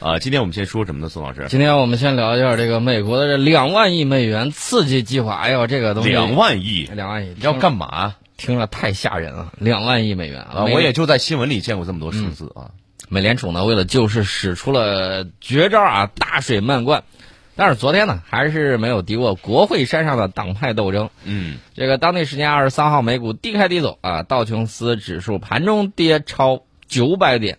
啊，今天我们先说什么呢，宋老师？今天我们先聊一下这个美国的这两万亿美元刺激计划。哎呦，这个东西两万亿，两万亿要干嘛？听着太吓人了，两万亿美元啊！我也就在新闻里见过这么多数字啊。美联储呢，为了救市，使出了绝招啊，大水漫灌。但是昨天呢，还是没有敌过国会山上的党派斗争。嗯，这个当地时间二十三号，美股低开低走啊，道琼斯指数盘中跌超九百点，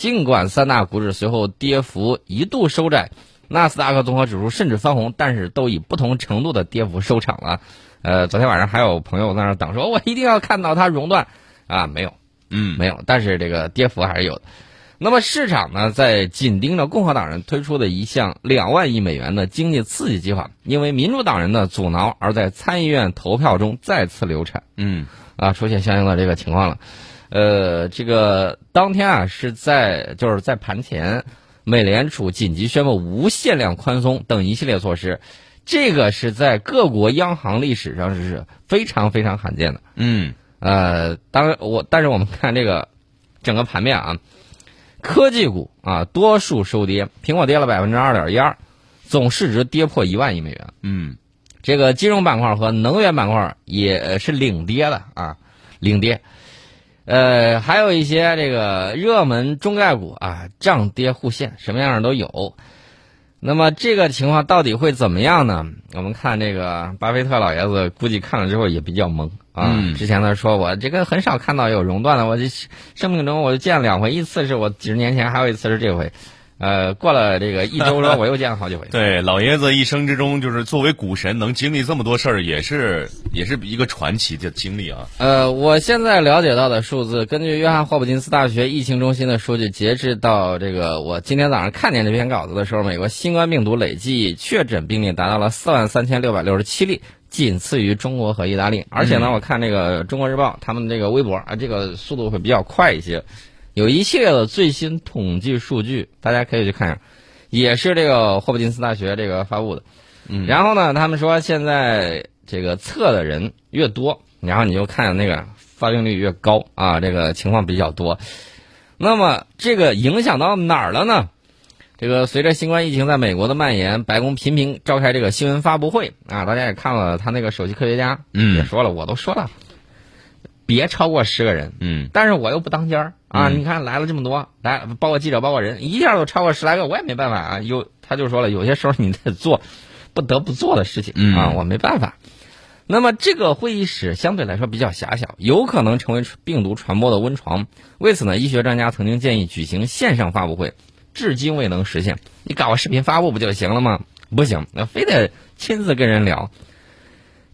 尽管三大股指随后跌幅一度收窄，纳斯达克综合指数甚至翻红，但是都以不同程度的跌幅收场了。呃，昨天晚上还有朋友在那等，说我一定要看到它熔断，啊，没有，嗯，没有，但是这个跌幅还是有的。那么市场呢，在紧盯着共和党人推出的一项两万亿美元的经济刺激计划，因为民主党人的阻挠，而在参议院投票中再次流产。嗯，啊，出现相应的这个情况了。呃，这个当天啊，是在就是在盘前，美联储紧急宣布无限量宽松等一系列措施，这个是在各国央行历史上是非常非常罕见的。嗯，呃，当然我但是我们看这个整个盘面啊。科技股啊，多数收跌，苹果跌了百分之二点一二，总市值跌破一万亿美元。嗯，这个金融板块和能源板块也是领跌的啊，领跌。呃，还有一些这个热门中概股啊，涨跌互现，什么样的都有。那么这个情况到底会怎么样呢？我们看这个巴菲特老爷子估计看了之后也比较懵啊。之前他说我这个很少看到有熔断的，我这生命中我就见两回，一次是我几十年前，还有一次是这回。呃，过了这个一周了，我又见了好几回。对，老爷子一生之中，就是作为股神，能经历这么多事儿，也是也是一个传奇的经历啊。呃，我现在了解到的数字，根据约翰霍普金斯大学疫情中心的数据，截至到这个我今天早上看见这篇稿子的时候，美国新冠病毒累计确诊病例达到了四万三千六百六十七例，仅次于中国和意大利。而且呢，我看这个中国日报他们这个微博啊，这个速度会比较快一些。有一系列的最新统计数据，大家可以去看一下，也是这个霍普金斯大学这个发布的。嗯，然后呢，他们说现在这个测的人越多，然后你就看那个发病率越高啊，这个情况比较多。那么这个影响到哪儿了呢？这个随着新冠疫情在美国的蔓延，白宫频频召开这个新闻发布会啊，大家也看了他那个首席科学家也说了，我都说了。别超过十个人，嗯，但是我又不当间儿啊！你看来了这么多，来包括记者，包括人，一下都超过十来个，我也没办法啊。有他就说了，有些时候你得做不得不做的事情啊，我没办法。那么这个会议室相对来说比较狭小，有可能成为病毒传播的温床。为此呢，医学专家曾经建议举行线上发布会，至今未能实现。你搞个视频发布不就行了吗？不行，那非得亲自跟人聊，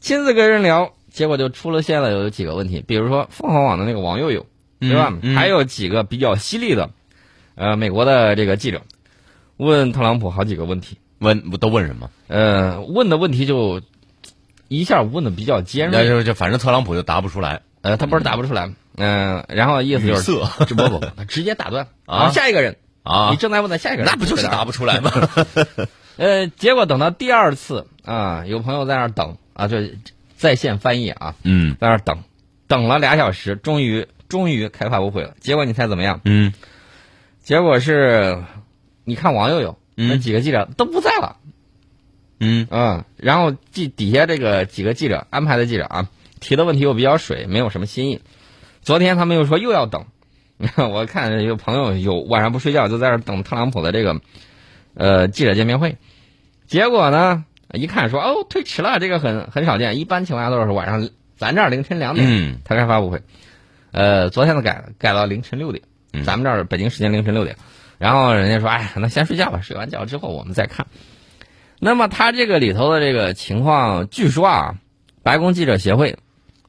亲自跟人聊。结果就出了现了有几个问题，比如说凤凰网的那个王佑佑，对吧？还有几个比较犀利的，呃，美国的这个记者问特朗普好几个问题，问都问什么？呃，问的问题就 一下问的比较尖锐，就就反正特朗普就答不出来，呃，他不是答不出来，嗯，然后意思就是 不不不，直接打断。啊，下一个人。啊，你正在问的下一个人，那不就是答不出来吗？呃，结果等到第二次啊，有朋友在那儿等啊，就。在线翻译啊，嗯，在那等，等了俩小时，终于终于开发布会了。结果你猜怎么样？嗯，结果是，你看王佑佑那几个记者都不在了，嗯嗯，然后记底下这个几个记者安排的记者啊，提的问题又比较水，没有什么新意。昨天他们又说又要等，我看有朋友有晚上不睡觉就在那等特朗普的这个呃记者见面会，结果呢？一看说哦推迟了，这个很很少见，一般情况下都是晚上，咱这儿凌晨两点他开发布会，呃，昨天的改改到凌晨六点，咱们这儿北京时间凌晨六点，然后人家说哎，那先睡觉吧，睡完觉之后我们再看。那么他这个里头的这个情况，据说啊，白宫记者协会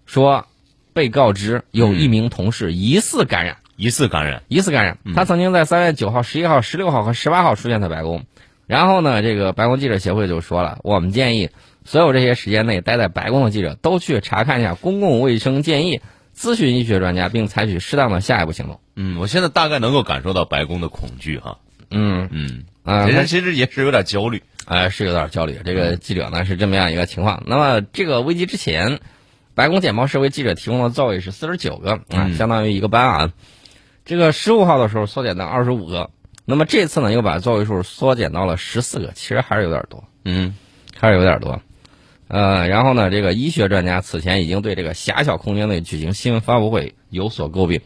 说被告知有一名同事疑似感染，疑似感染，疑似感染，他曾经在三月九号、十一号、十六号和十八号出现在白宫。然后呢，这个白宫记者协会就说了，我们建议所有这些时间内待在白宫的记者都去查看一下公共卫生建议，咨询医学专家，并采取适当的下一步行动。嗯，我现在大概能够感受到白宫的恐惧哈。嗯嗯啊，人其实也是有点焦虑，哎，是有点焦虑。这个记者呢是这么样一个情况。那么这个危机之前，白宫简报室为记者提供的座位是四十九个啊，相当于一个班啊。这个十五号的时候缩减到二十五个。那么这次呢，又把座位数缩减到了十四个，其实还是有点多，嗯还是有点多。呃，然后呢，这个医学专家此前已经对这个狭小空间内举行新闻发布会有所诟病。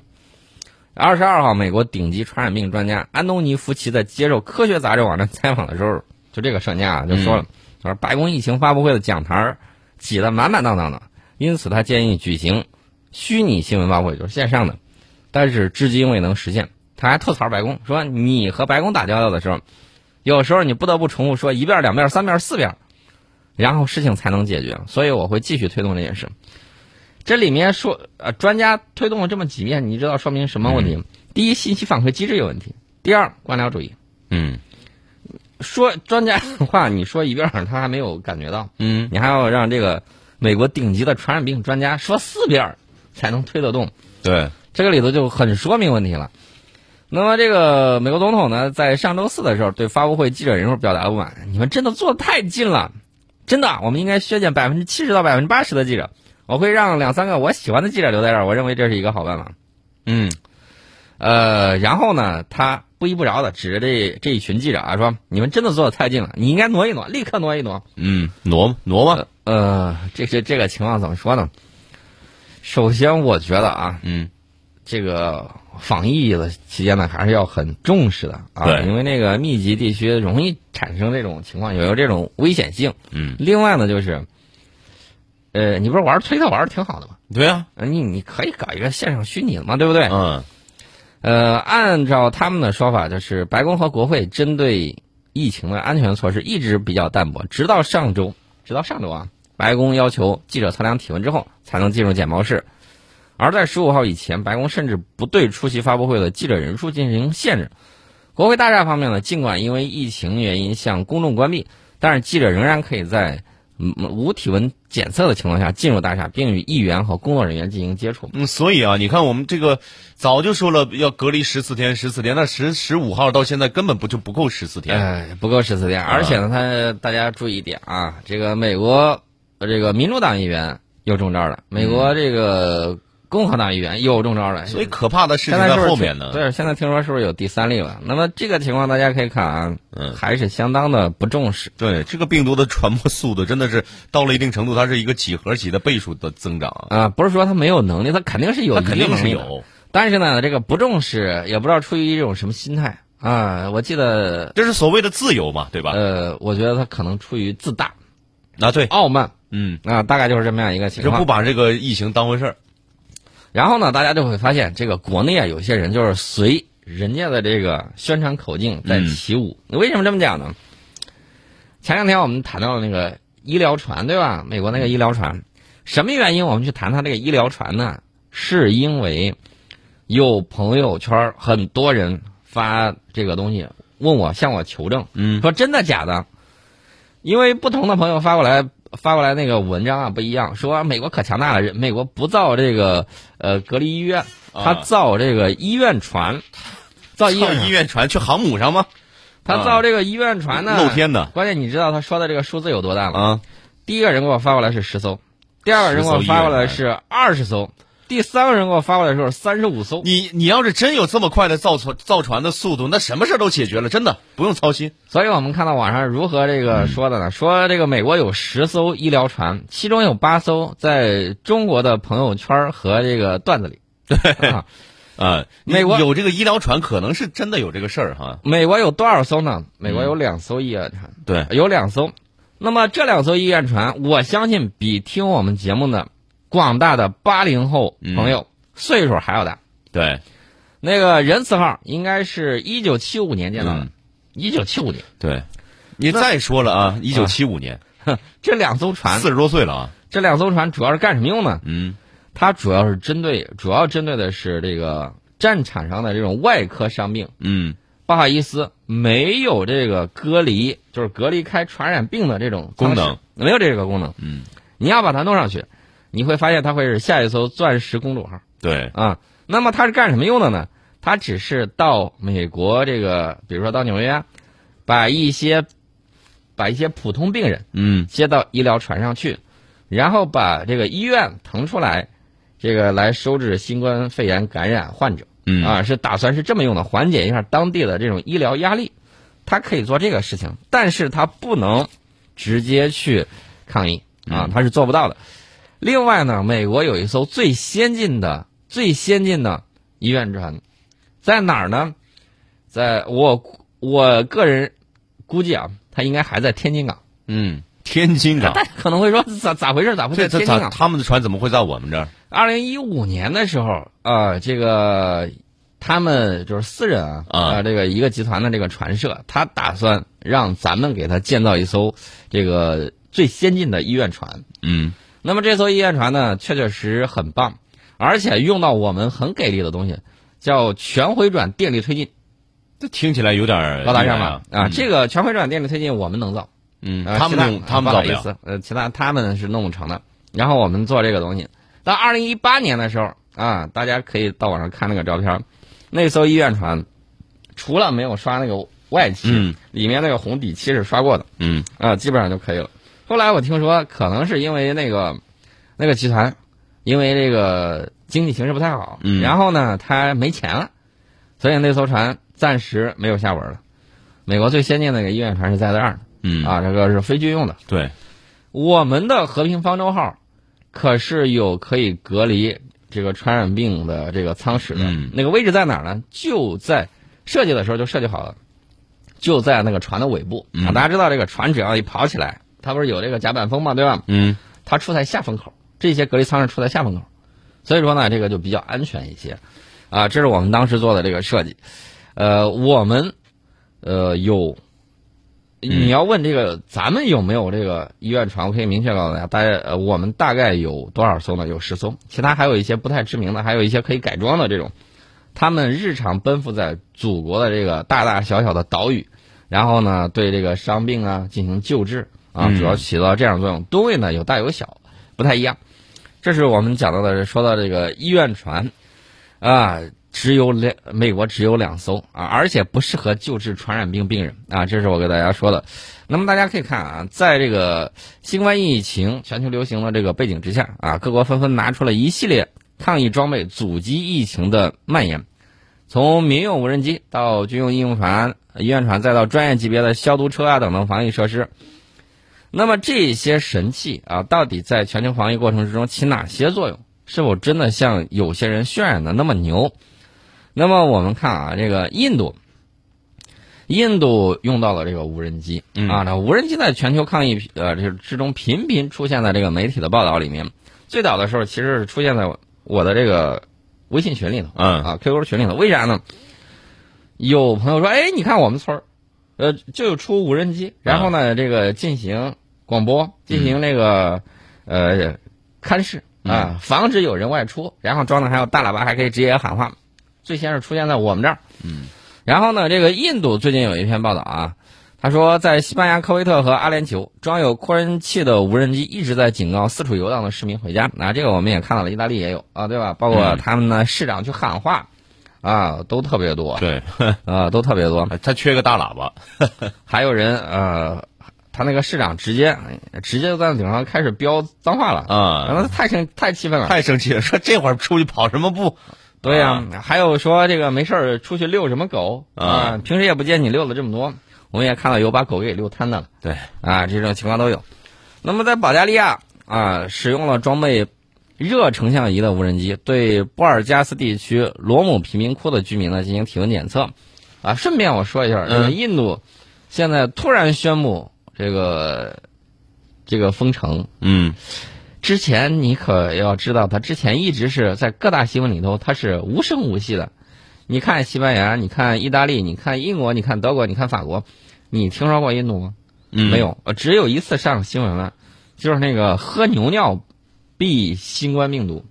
二十二号，美国顶级传染病专家安东尼·福奇在接受《科学》杂志网站采访的时候，就这个专家啊，就说了，他说白宫疫情发布会的讲台挤得满满当当的，因此他建议举行虚拟新闻发布会，就是线上的，但是至今未能实现。他还吐槽白宫说，你和白宫打交道的时候，有时候你不得不重复说一遍、两遍、三遍、四遍，然后事情才能解决。所以我会继续推动这件事。这里面说，呃，专家推动了这么几遍，你知道说明什么问题？第一，信息反馈机制有问题；第二，官僚主义。嗯说专家的话，你说一遍儿他还没有感觉到，嗯，你还要让这个美国顶级的传染病专家说四遍儿才能推得动。对，这个里头就很说明问题了。那么，这个美国总统呢，在上周四的时候对发布会记者人数表达了不满，你们真的做的太近了，真的，我们应该削减百分之七十到百分之八十的记者，我会让两三个我喜欢的记者留在这儿，我认为这是一个好办法。嗯呃，然后呢，他不依不饶的指着这这一群记者啊，说你们真的做的太近了，你应该挪一挪，立刻挪一挪。嗯，挪挪吗？呃，这这这个情况怎么说呢？首先，我觉得啊，嗯这个防疫的期间呢，还是要很重视的啊，因为那个密集地区容易产生这种情况，有有这种危险性。嗯，另外呢，就是，呃，你不是玩推特玩的挺好的吗？对啊，呃你你可以搞一个线上虚拟的嘛，对不对？嗯呃，按照他们的说法，就是白宫和国会针对疫情的安全措施一直比较淡薄，直到上周，直到上周啊，白宫要求记者测量体温之后才能进入简报室，而在十五号以前，白宫甚至不对出席发布会的记者人数进行限制。国会大厦方面呢，尽管因为疫情原因向公众关闭，但是记者仍然可以在嗯无体温检测的情况下进入大厦，并与议员和工作人员进行接触。嗯，所以啊，你看我们这个早就说了要隔离十四天，十四天，那十十五号到现在根本不就不够十四天。哎，不够十四天，而且呢，他大家注意一点啊，这个美国呃这个民主党议员又中招了，美国这个共和党议员又中招了，所以可怕的事情在后面呢。对，现在听说是不是有第三例了？那么这个情况大家可以看啊，嗯还是相当的不重视。对，这个病毒的传播速度真的是到了一定程度，它是一个几何级的倍数的增长啊，啊，不是说他没有能力，他肯定是有它肯定是。有。但是呢，这个不重视，也不知道出于一种什么心态啊。我记得，这是所谓的自由嘛，对吧？呃，我觉得他可能出于自大、啊，对，傲慢嗯，啊，大概就是这么样一个情况就不。把这个疫情当回事儿。然后呢，大家就会发现，这个国内啊，有些人就是随人家的这个宣传口径在起舞。为什么这么讲呢？前两天我们谈到了那个医疗船，对吧？美国那个医疗船，什么原因我们去谈它这个医疗船呢？是因为有朋友圈很多人发这个东西问我，向我求证，嗯说真的假的？因为不同的朋友发过来发过来那个文章啊不一样，说美国可强大了，美国不造这个呃隔离医院，他啊。造这个医院船，造医院船上医院船去航母上吗？他造这个医院船呢，露天的。关键你知道他说的这个数字有多大吗？啊，第一个人给我发过来是十艘，第二个人给我发过来是二十艘，第三个人给我发过来的时候三十五艘。你你要是真有这么快的造船造船的速度，那什么事儿都解决了，真的不用操心。所以我们看到网上如何这个说的呢？说这个美国有十艘医疗船，其中有八艘在中国的朋友圈和这个段子里。对、啊，啊，美国有这个医疗船，可能是真的有这个事儿哈。美国有多少艘呢？美国有两艘医院船，对，有两艘。那么这两艘医院船，我相信比听我们节目的广大的八零后朋友、岁数还要大。对，那个仁慈号应该是一九七五年建造的嗯，一九七五年。对，你再说了啊，一九七五年，这两艘船，四十多岁了啊。这两艘船主要是干什么用呢？嗯它主要是针对，主要针对的是这个战场上的这种外科伤病。嗯不好意思，没有这个隔离，就是隔离开传染病的这种功能，没有这个功能。嗯，你要把它弄上去，你会发现它会是下一艘钻石公主号对，啊。那么它是干什么用的呢？它只是到美国这个，比如说到纽约，把一些把一些普通病人嗯接到医疗船上去，然后把这个医院腾出来，这个来收治新冠肺炎感染患者。嗯啊，是打算是这么用的，缓解一下当地的这种医疗压力。他可以做这个事情，但是他不能直接去抗议啊，他是做不到的。另外呢，美国有一艘最先进的、最先进的医院船，在哪儿呢？在我我个人估计啊，它应该还在天津港。嗯，天津港，大家可能会说咋咋回事？咋会在天津港？他们的船怎么会在我们这儿？二零一五年的时候，呃，这个他们就是私人啊，啊呃，这个一个集团的这个船社，他打算让咱们给他建造一艘这个最先进的医院船。嗯那么这艘医院船呢，确确实实很棒，而且用到我们很给力的东西，叫全回转电力推进，这听起来有点儿高大上吧？啊，这个全回转电力推进我们能造。嗯，呃他们用他们造不了。好意思，呃，其他他们是弄不成的。然后我们做这个东西，到二零一八年的时候啊，大家可以到网上看那个照片，那艘医院船除了没有刷那个外漆，嗯里面那个红底漆是刷过的嗯啊，基本上就可以了。后来我听说，可能是因为那个那个集团，因为这个经济形势不太好，嗯然后呢，他没钱了，所以那艘船暂时没有下文了。美国最先进的那个医院船是在那儿的。嗯，啊，这个是非军用的。对，我们的和平方舟号可是有可以隔离这个传染病的这个舱室的，嗯那个位置在哪儿呢？就在设计的时候就设计好了，就在那个船的尾部、大家知道这个船只要一跑起来，它不是有这个甲板风嘛，对吧？嗯它处在下风口，这些隔离舱是处在下风口，所以说呢，这个就比较安全一些。啊，这是我们当时做的这个设计。呃，我们呃有，你要问这个咱们有没有这个医院船，我可以明确告诉大家，大概呃我们大概有多少艘呢？有十艘，其他还有一些不太知名的，还有一些可以改装的这种。他们日常奔赴在祖国的这个大大小小的岛屿，然后呢，对这个伤病啊进行救治啊，嗯主要起到这样作用。吨位呢有大有小，不太一样。这是我们讲到的，说到这个医院船，啊，只有两，美国只有两艘啊，而且不适合救治传染病病人啊，这是我给大家说的。那么大家可以看啊，在这个新冠疫情全球流行的这个背景之下啊，各国纷纷拿出了一系列抗疫装备，阻击疫情的蔓延。从民用无人机到军用应用船、医院船，再到专业级别的消毒车啊等等防疫设施。那么这些神器啊，到底在全球防疫过程之中起哪些作用？是否真的像有些人渲染的那么牛？那么我们看啊，这个印度，印度用到了这个无人机、嗯啊，那无人机在全球抗疫呃这之中频频出现在这个媒体的报道里面。最早的时候其实是出现在我的这个微信群里头，嗯啊 QQ 群里头，为啥呢？有朋友说，哎，你看我们村儿，呃，就有出无人机，然后呢，这个进行广播，进行那个、呃看视啊，防止有人外出，然后装的还有大喇叭，还可以直接喊话。最先是出现在我们这儿，嗯，然后呢，这个印度最近有一篇报道啊，他说在西班牙、科威特和阿联酋装有扩音器的无人机一直在警告四处游荡的市民回家。那这个我们也看到了，意大利也有啊，对吧？包括嗯他们呢市长去喊话，啊，都特别多，对，啊，都特别多。他缺个大喇叭。还有人呃，他那个市长直接直接就在顶上开始飙脏话了，啊然后太生太气愤了。太生气了，说这会儿出去跑什么步？对呀、还有说这个没事儿出去遛什么狗啊平时也不见你遛了这么多。我们也看到有把狗给遛瘫的了对，啊，这种情况都有。那么在保加利亚啊，使用了装备热成像仪的无人机，对布尔加斯地区罗姆贫民窟的居民呢进行体温检测。啊，顺便我说一下，这个嗯印度现在突然宣布这个这个封城，嗯之前你可要知道，他之前一直是在各大新闻里头，他是无声无息的。你看西班牙，你看意大利，你看英国，你看德国，你看法国，你听说过印度吗？嗯，没有，呃，只有一次上新闻了，就是那个喝牛尿避新冠病毒，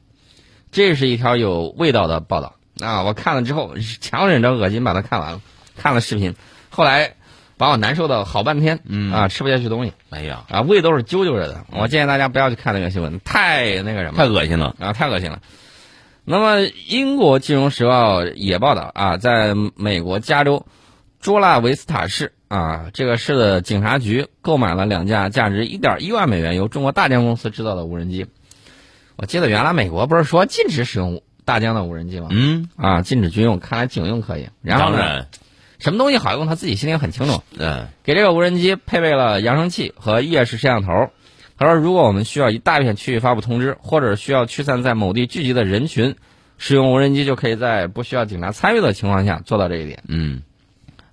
这是一条有味道的报道啊！我看了之后，强忍着恶心把它看完了，看了视频，后来把我难受的好半天，嗯啊，吃不下去东西。哎呀，啊，胃都是揪揪着的。我建议大家不要去看那个新闻，太那个什么，太恶心了。啊，太恶心了。那么，英国《金融时报》也报道啊，在美国加州朱拉维斯塔市啊，这个市的警察局购买了两架价值一点一万美元由中国大疆公司制造的无人机。我记得原来美国不是说禁止使用大疆的无人机吗？嗯，啊，禁止军用，看来警用可以。然后呢，当然，什么东西好用，他自己心里很清楚。嗯给这个无人机配备了扬声器和夜视摄像头。他说，如果我们需要一大片区域发布通知，或者需要驱散在某地聚集的人群，使用无人机就可以在不需要警察参与的情况下做到这一点。嗯，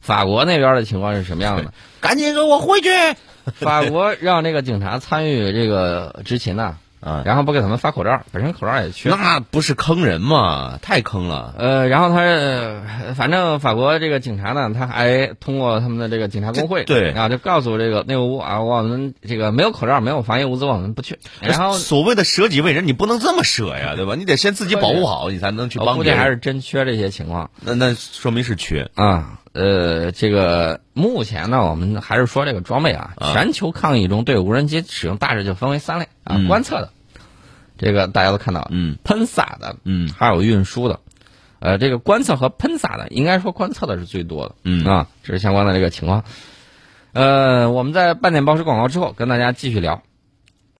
法国那边的情况是什么样的呢？赶紧给我回去。法国让这个警察参与这个执勤呐、啊，然后不给他们发口罩，本身口罩也缺。那不是坑人吗？太坑了。呃，然后他，呃反正法国这个警察呢，他还通过他们的这个警察工会，对啊，就告诉这个内务部啊，我们这个没有口罩，没有防疫物资，我们不去。然后所谓的舍己为人，你不能这么舍呀，对吧？你得先自己保护好，你才能去帮。估计还是真缺这些情况那那说明是缺。啊。呃，这个目前呢，我们还是说这个装备啊，啊全球抗疫中对无人机使用大致就分为三类啊，嗯观测的，这个大家都看到了，嗯喷洒的，嗯还有运输的。呃，这个观测和喷洒的，应该说观测的是最多的。嗯啊，这是相关的这个情况。呃，我们在半点报时广告之后，跟大家继续聊。